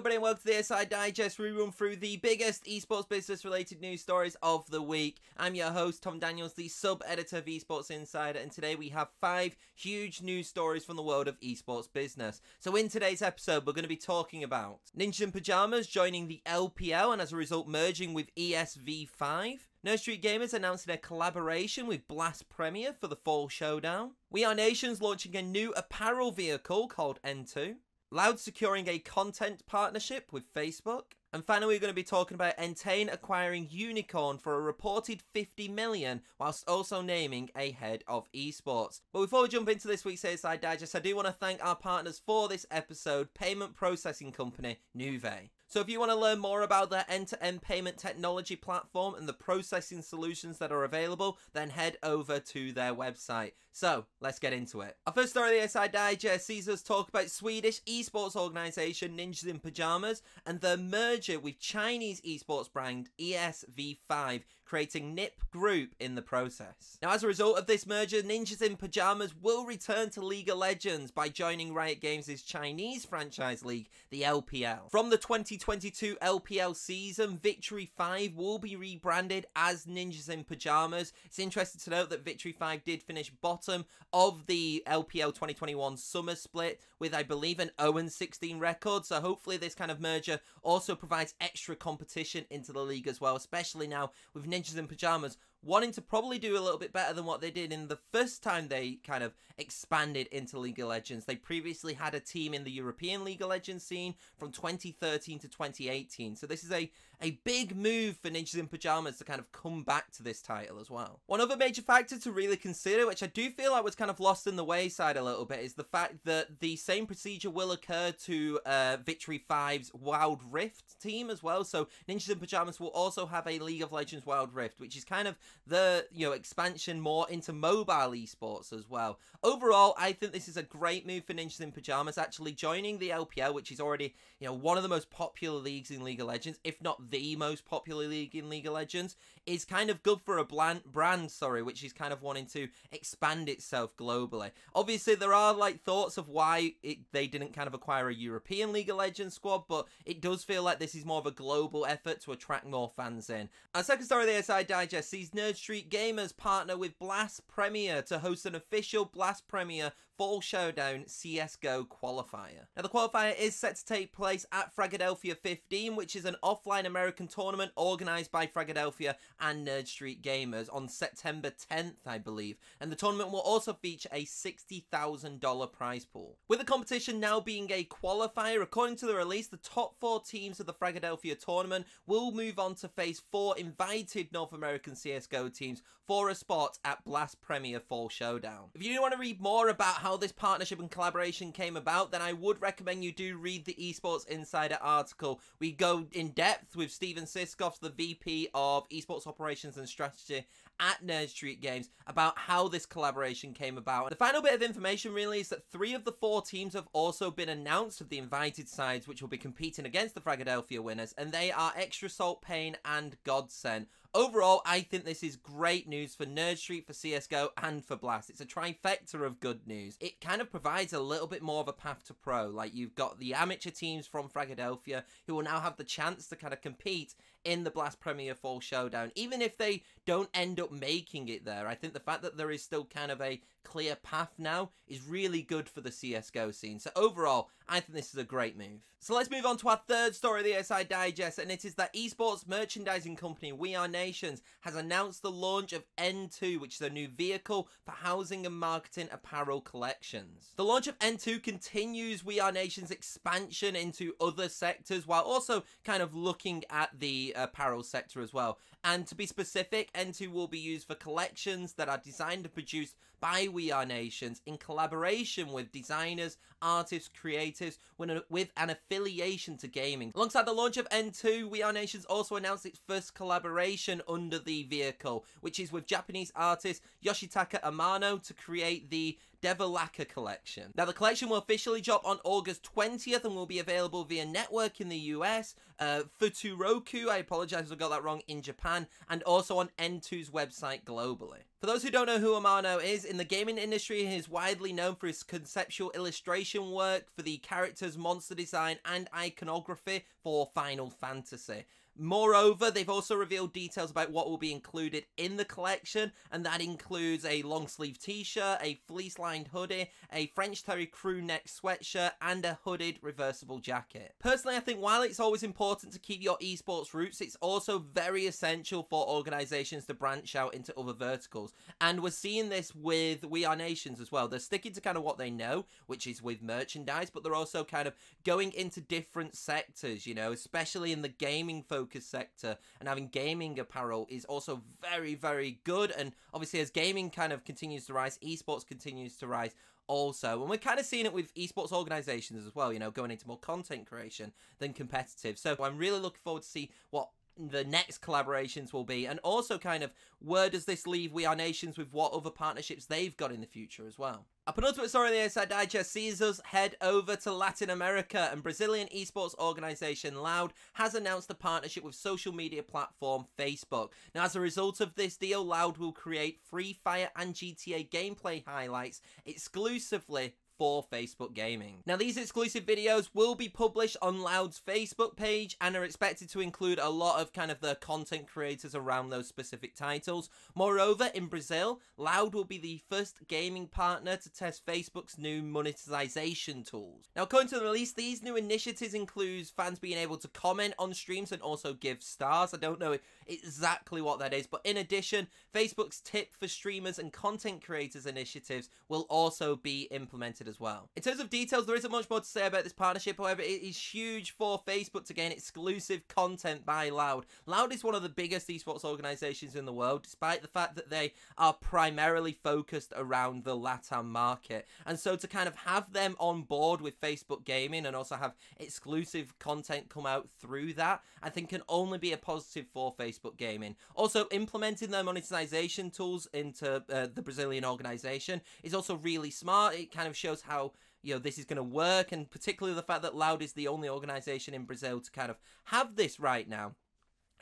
everybody, and welcome to the ESI Digest. We run through the biggest esports business related news stories of the week. I'm your host, Tom Daniels, the sub editor of Esports Insider, and today we have five huge news stories from the world of esports business. So, in today's episode, we're going to be talking about Ninja in Pajamas joining the LPL and as a result merging with ESV5. Nerd Street Gamers announcing a collaboration with Blast Premier for the Fall Showdown. We Are Nations launching a new apparel vehicle called N2. Loud securing a content partnership with Facebook. And finally, we're going to be talking about Entain acquiring Unikrn for a reported 50 million, whilst also naming a head of esports. But before we jump into this week's Inside Digest, I do want to thank our partners for this episode, payment processing company Nuvei. So if you want to learn more about their end-to-end payment technology platform and the processing solutions that are available, then head over to their website. So let's get into it. Our first story of the ESI Digest sees us talk about Swedish esports organisation Ninjas in Pajamas and their merger with Chinese esports brand ESV5 creating NIP Group in the process. Now, as a result of this merger, Ninjas in Pajamas will return to League of Legends by joining Riot Games' Chinese franchise league, the LPL. From the 2022 LPL season, Victory 5 will be rebranded as Ninjas in Pajamas. It's interesting to note that Victory 5 did finish bottom of the LPL 2021 summer split with, I believe, an 0-16 record. So hopefully this kind of merger also provides extra competition into the league as well, especially now with Ninjas In Pajamas wanting to probably do a little bit better than what they did in the first time they kind of expanded into League of Legends. They previously had a team in the European League of Legends scene from 2013 to 2018. So this is a, a big move for Ninjas in Pajamas to kind of come back to this title as well. One other major factor to really consider, which I do feel like was kind of lost in the wayside a little bit, is the fact that the same procedure will occur to uh, Victory 5's Wild Rift team as well. So Ninjas in Pajamas will also have a League of Legends Wild Rift, which is kind of the you know expansion more into mobile esports as well. Overall, I think this is a great move for Ninjas in Pajamas actually joining the LPL, which is already you know one of the most popular leagues in League of Legends, if not the most popular league in League of Legends, is kind of good for a brand, brand sorry, which is kind of wanting to expand itself globally. Obviously, there are like thoughts of why it, they didn't kind of acquire a European League of Legends squad, but it does feel like this is more of a global effort to attract more fans in. Our second story of the ESI Digest sees Nerd Street Gamers partner with Blast Premier to host an official Blast Premier Fall Showdown CSGO qualifier. Now, the qualifier is set to take place at Fragadelphia 15, which is an offline American tournament organised by Fragadelphia and Nerd Street Gamers on September 10th, I believe. And the tournament will also feature a $60,000 prize pool. With the competition now being a qualifier, according to the release, the top four teams of the Fragadelphia tournament will move on to face four invited North American CSGO teams for a spot at Blast Premier Fall Showdown. If you want to read more about how how this partnership and collaboration came about, then I would recommend you do read the Esports Insider article. We go in depth with Steven Siskoff, the VP of Esports Operations and Strategy at Nerd Street Games, about how this collaboration came about. The final bit of information really is that three of the four teams have also been announced of the invited sides which will be competing against the Fragadelphia winners, and they are Extra Salt Pain and Godsent. Overall, I think this is great news for Nerd Street, for CSGO, and for Blast. It's a trifecta of good news. It kind of provides a little bit more of a path to pro. Like, you've got the amateur teams from Fragadelphia who will now have the chance to kind of compete in the Blast Premier Fall Showdown. Even if they don't end up making it there, I think the fact that there is still kind of a clear path now is really good for the CSGO scene. So overall, I think this is a great move. So let's move on to our third story of the ESI Digest, and it is that esports merchandising company We Are Nations has announced the launch of N2, which is a new vehicle for housing and marketing apparel collections. The launch of N2 continues We Are Nations' expansion into other sectors while also kind of looking at the apparel sector as well. And to be specific, N2 will be used for collections that are designed and produced by We Are Nations in collaboration with designers, artists, creatives with an affiliation to gaming. Alongside the launch of N2, We Are Nations also announced its first collaboration under the vehicle, which is with Japanese artist Yoshitaka Amano to create the Devilaka collection. Now, the collection will officially drop on August 20th and will be available via network in the US, uh, Futuroku, I apologize if I got that wrong, in Japan, and also on N2's website globally. For those who don't know who Amano is, in the gaming industry, he is widely known for his conceptual illustration work, for the characters, monster design, and iconography for Final Fantasy. Moreover, they've also revealed details about what will be included in the collection, and that includes a long sleeve t shirt, a fleece lined hoodie, a French Terry crew neck sweatshirt, and a hooded reversible jacket. Personally, I think while it's always important to keep your esports roots, it's also very essential for organizations to branch out into other verticals. And we're seeing this with We Are Nations as well. They're sticking to kind of what they know, which is with merchandise, but they're also kind of going into different sectors, you know, especially in the gaming focus sector and having gaming apparel is also very, very good. And obviously, as gaming kind of continues to rise, esports continues to rise also. And we're kind of seeing it with esports organizations as well, you know, going into more content creation than competitive. So I'm really looking forward to see what the next collaborations will be and also kind of where does this leave we are nations with what other partnerships they've got in the future as well a penultimate story in the Inside Digest sees us head over to Latin America, and Brazilian esports organization Loud has announced a partnership with social media platform Facebook. Now, as a result of this deal, Loud will create Free Fire and GTA gameplay highlights exclusively for Facebook Gaming. Now, these exclusive videos will be published on Loud's Facebook page and are expected to include a lot of kind of the content creators around those specific titles. Moreover, in Brazil, Loud will be the first gaming partner to test Facebook's new monetization tools. Now, according to the release, these new initiatives include fans being able to comment on streams and also give stars. I don't know exactly what that is, but in addition, Facebook's tip for streamers and content creators initiatives will also be implemented as well. In terms of details, there isn't much more to say about this partnership, however, it is huge for Facebook to gain exclusive content by Loud. Loud is one of the biggest esports organizations in the world, despite the fact that they are primarily focused around the LATAM market. And so to kind of have them on board with Facebook Gaming and also have exclusive content come out through that, I think can only be a positive for Facebook Gaming. Also, implementing their monetization tools into uh, the Brazilian organization is also really smart. It kind of shows how you know this is going to work and particularly the fact that loud is the only organization in brazil to kind of have this right now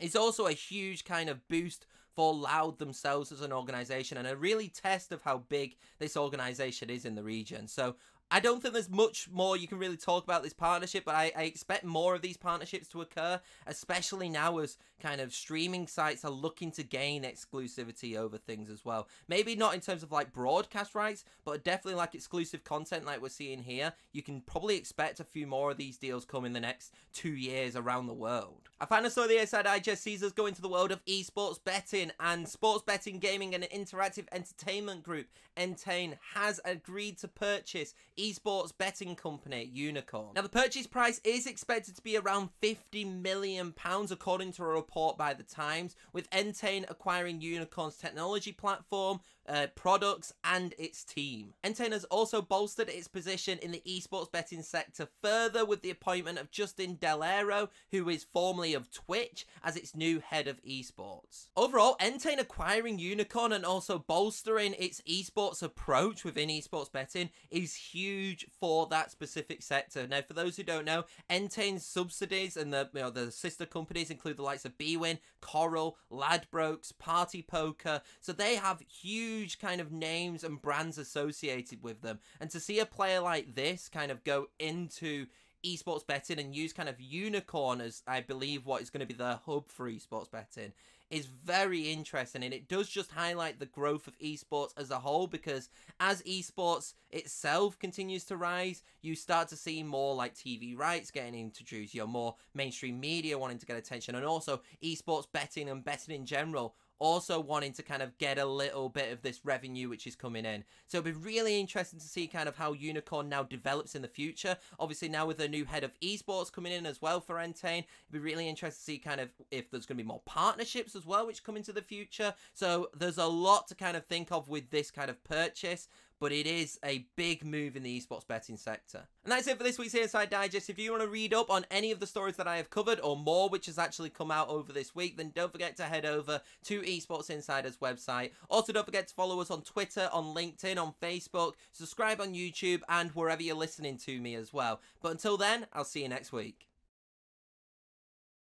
is also a huge kind of boost for loud themselves as an organization and a really test of how big this organization is in the region. So I don't think there's much more you can really talk about this partnership, but I, I, expect more of these partnerships to occur, especially now as kind of streaming sites are looking to gain exclusivity over things as well. Maybe not in terms of like broadcast rights, but definitely like exclusive content like we're seeing here. You can probably expect a few more of these deals come in the next two years around the world. I finally saw the Inside Digest us go into the world of esports betting and sports betting gaming and interactive entertainment group Entain has agreed to purchase esports betting company Unikrn. Now the purchase price is expected to be around 50 million pounds according to a report by the Times with Entain acquiring Unikrn's technology platform uh, products, and its team. Entain has also bolstered its position in the esports betting sector further with the appointment of Justin Dellario, who is formerly of Twitch, as its new head of esports. Overall, Entain acquiring Unikrn and also bolstering its esports approach within esports betting is huge for that specific sector. Now, for those who don't know, Entain's subsidies and the you know the sister companies include the likes of Bwin, Coral, Ladbrokes, Party Poker, so they have huge huge kind of names and brands associated with them. And to see a player like this kind of go into esports betting and use kind of Unikrn as I believe what is going to be the hub for esports betting is very interesting and it does just highlight the growth of esports as a whole because as esports itself continues to rise you start to see more like TV rights getting introduced you know more mainstream media wanting to get attention and also esports betting and betting in general also wanting to kind of get a little bit of this revenue which is coming in. So it'll be really interesting to see kind of how Unikrn now develops in the future. Obviously now with a new head of esports coming in as well for Entain, it'll be really interesting to see kind of if there's going to be more partnerships as well which come into the future. So there's a lot to kind of think of with this kind of purchase. But it is a big move in the esports betting sector. And that's it for this week's Inside Digest. If you want to read up on any of the stories that I have covered or more, which has actually come out over this week, then don't forget to head over to Esports Insider's website. Also, don't forget to follow us on Twitter, on LinkedIn, on Facebook, subscribe on YouTube, and wherever you're listening to me as well. But until then, I'll see you next week.